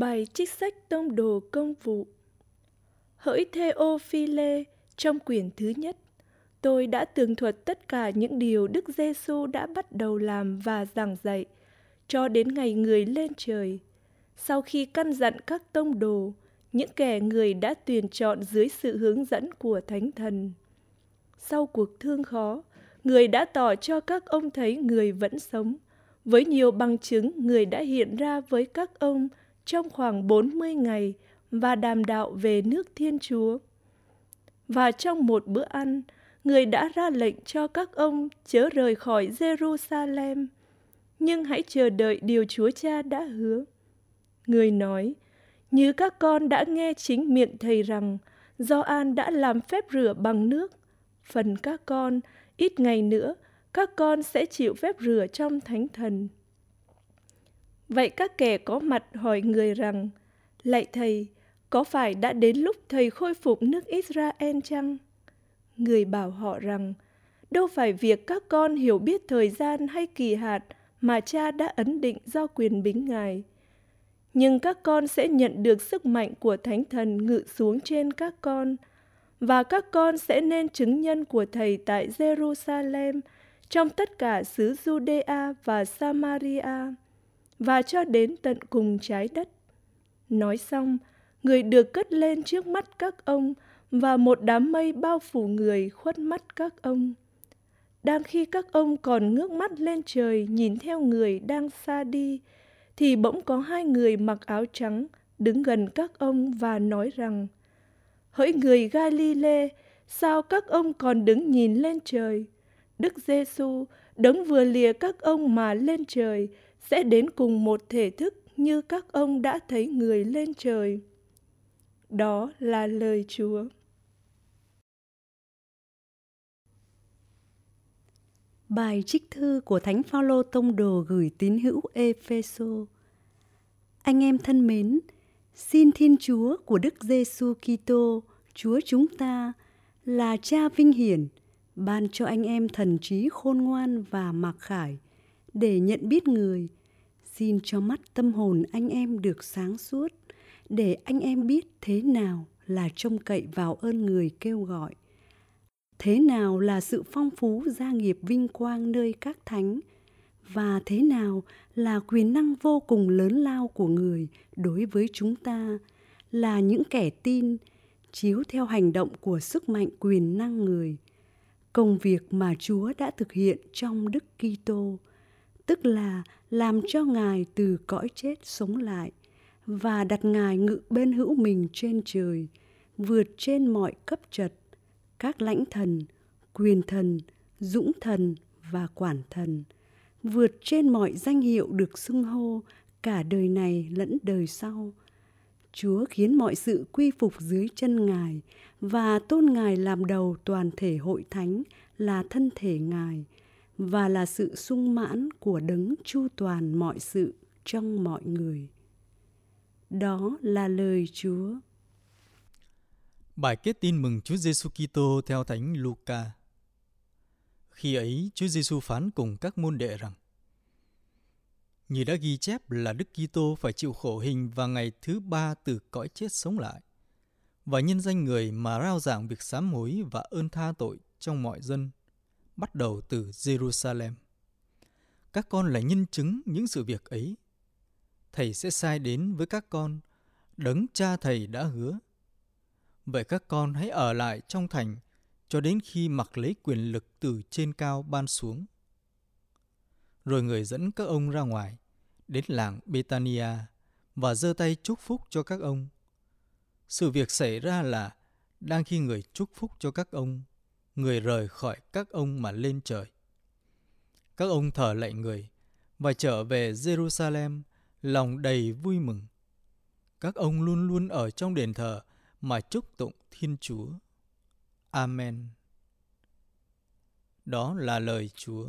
Bài trích sách tông đồ công vụ Hỡi Theophile, trong quyển thứ nhất, tôi đã tường thuật tất cả những điều Đức Giêsu đã bắt đầu làm và giảng dạy cho đến ngày người lên trời. Sau khi căn dặn các tông đồ, những kẻ người đã tuyển chọn dưới sự hướng dẫn của Thánh Thần. Sau cuộc thương khó, người đã tỏ cho các ông thấy người vẫn sống. Với nhiều bằng chứng, người đã hiện ra với các ông trong khoảng 40 ngày và đàm đạo về nước Thiên Chúa. Và trong một bữa ăn, người đã ra lệnh cho các ông chớ rời khỏi Jerusalem, nhưng hãy chờ đợi điều Chúa Cha đã hứa. Người nói, như các con đã nghe chính miệng thầy rằng do An đã làm phép rửa bằng nước, phần các con ít ngày nữa các con sẽ chịu phép rửa trong thánh thần. Vậy các kẻ có mặt hỏi người rằng, Lạy Thầy, có phải đã đến lúc Thầy khôi phục nước Israel chăng? Người bảo họ rằng, đâu phải việc các con hiểu biết thời gian hay kỳ hạt mà cha đã ấn định do quyền bính Ngài. Nhưng các con sẽ nhận được sức mạnh của Thánh Thần ngự xuống trên các con, và các con sẽ nên chứng nhân của Thầy tại Jerusalem, trong tất cả xứ Judea và Samaria và cho đến tận cùng trái đất. Nói xong, người được cất lên trước mắt các ông và một đám mây bao phủ người khuất mắt các ông. Đang khi các ông còn ngước mắt lên trời nhìn theo người đang xa đi, thì bỗng có hai người mặc áo trắng đứng gần các ông và nói rằng Hỡi người Galile, sao các ông còn đứng nhìn lên trời? Đức Giêsu đấng vừa lìa các ông mà lên trời sẽ đến cùng một thể thức như các ông đã thấy người lên trời. Đó là lời Chúa. Bài trích thư của Thánh Phaolô tông đồ gửi tín hữu Epheso. Anh em thân mến, xin Thiên Chúa của Đức Giêsu Kitô, Chúa chúng ta là Cha vinh hiển, ban cho anh em thần trí khôn ngoan và mặc khải để nhận biết người – xin cho mắt tâm hồn anh em được sáng suốt, để anh em biết thế nào là trông cậy vào ơn người kêu gọi. Thế nào là sự phong phú gia nghiệp vinh quang nơi các thánh, và thế nào là quyền năng vô cùng lớn lao của người đối với chúng ta, là những kẻ tin, chiếu theo hành động của sức mạnh quyền năng người. Công việc mà chúa đã thực hiện trong đức kitô tức là làm cho ngài từ cõi chết sống lại và đặt ngài ngự bên hữu mình trên trời, vượt trên mọi cấp trật, các lãnh thần, quyền thần, dũng thần và quản thần, vượt trên mọi danh hiệu được xưng hô cả đời này lẫn đời sau. Chúa khiến mọi sự quy phục dưới chân ngài và tôn ngài làm đầu toàn thể hội thánh là thân thể ngài và là sự sung mãn của đấng chu toàn mọi sự trong mọi người. Đó là lời Chúa. Bài kết tin mừng Chúa Giêsu Kitô theo Thánh Luca. Khi ấy, Chúa Giêsu phán cùng các môn đệ rằng: Như đã ghi chép là Đức Kitô phải chịu khổ hình vào ngày thứ ba từ cõi chết sống lại, và nhân danh người mà rao giảng việc sám hối và ơn tha tội trong mọi dân bắt đầu từ Jerusalem. Các con là nhân chứng những sự việc ấy. Thầy sẽ sai đến với các con, đấng cha thầy đã hứa. Vậy các con hãy ở lại trong thành cho đến khi mặc lấy quyền lực từ trên cao ban xuống. Rồi người dẫn các ông ra ngoài, đến làng Betania và giơ tay chúc phúc cho các ông. Sự việc xảy ra là đang khi người chúc phúc cho các ông, người rời khỏi các ông mà lên trời. Các ông thở lạy người và trở về Jerusalem, lòng đầy vui mừng. Các ông luôn luôn ở trong đền thờ mà chúc tụng Thiên Chúa. Amen. Đó là lời Chúa.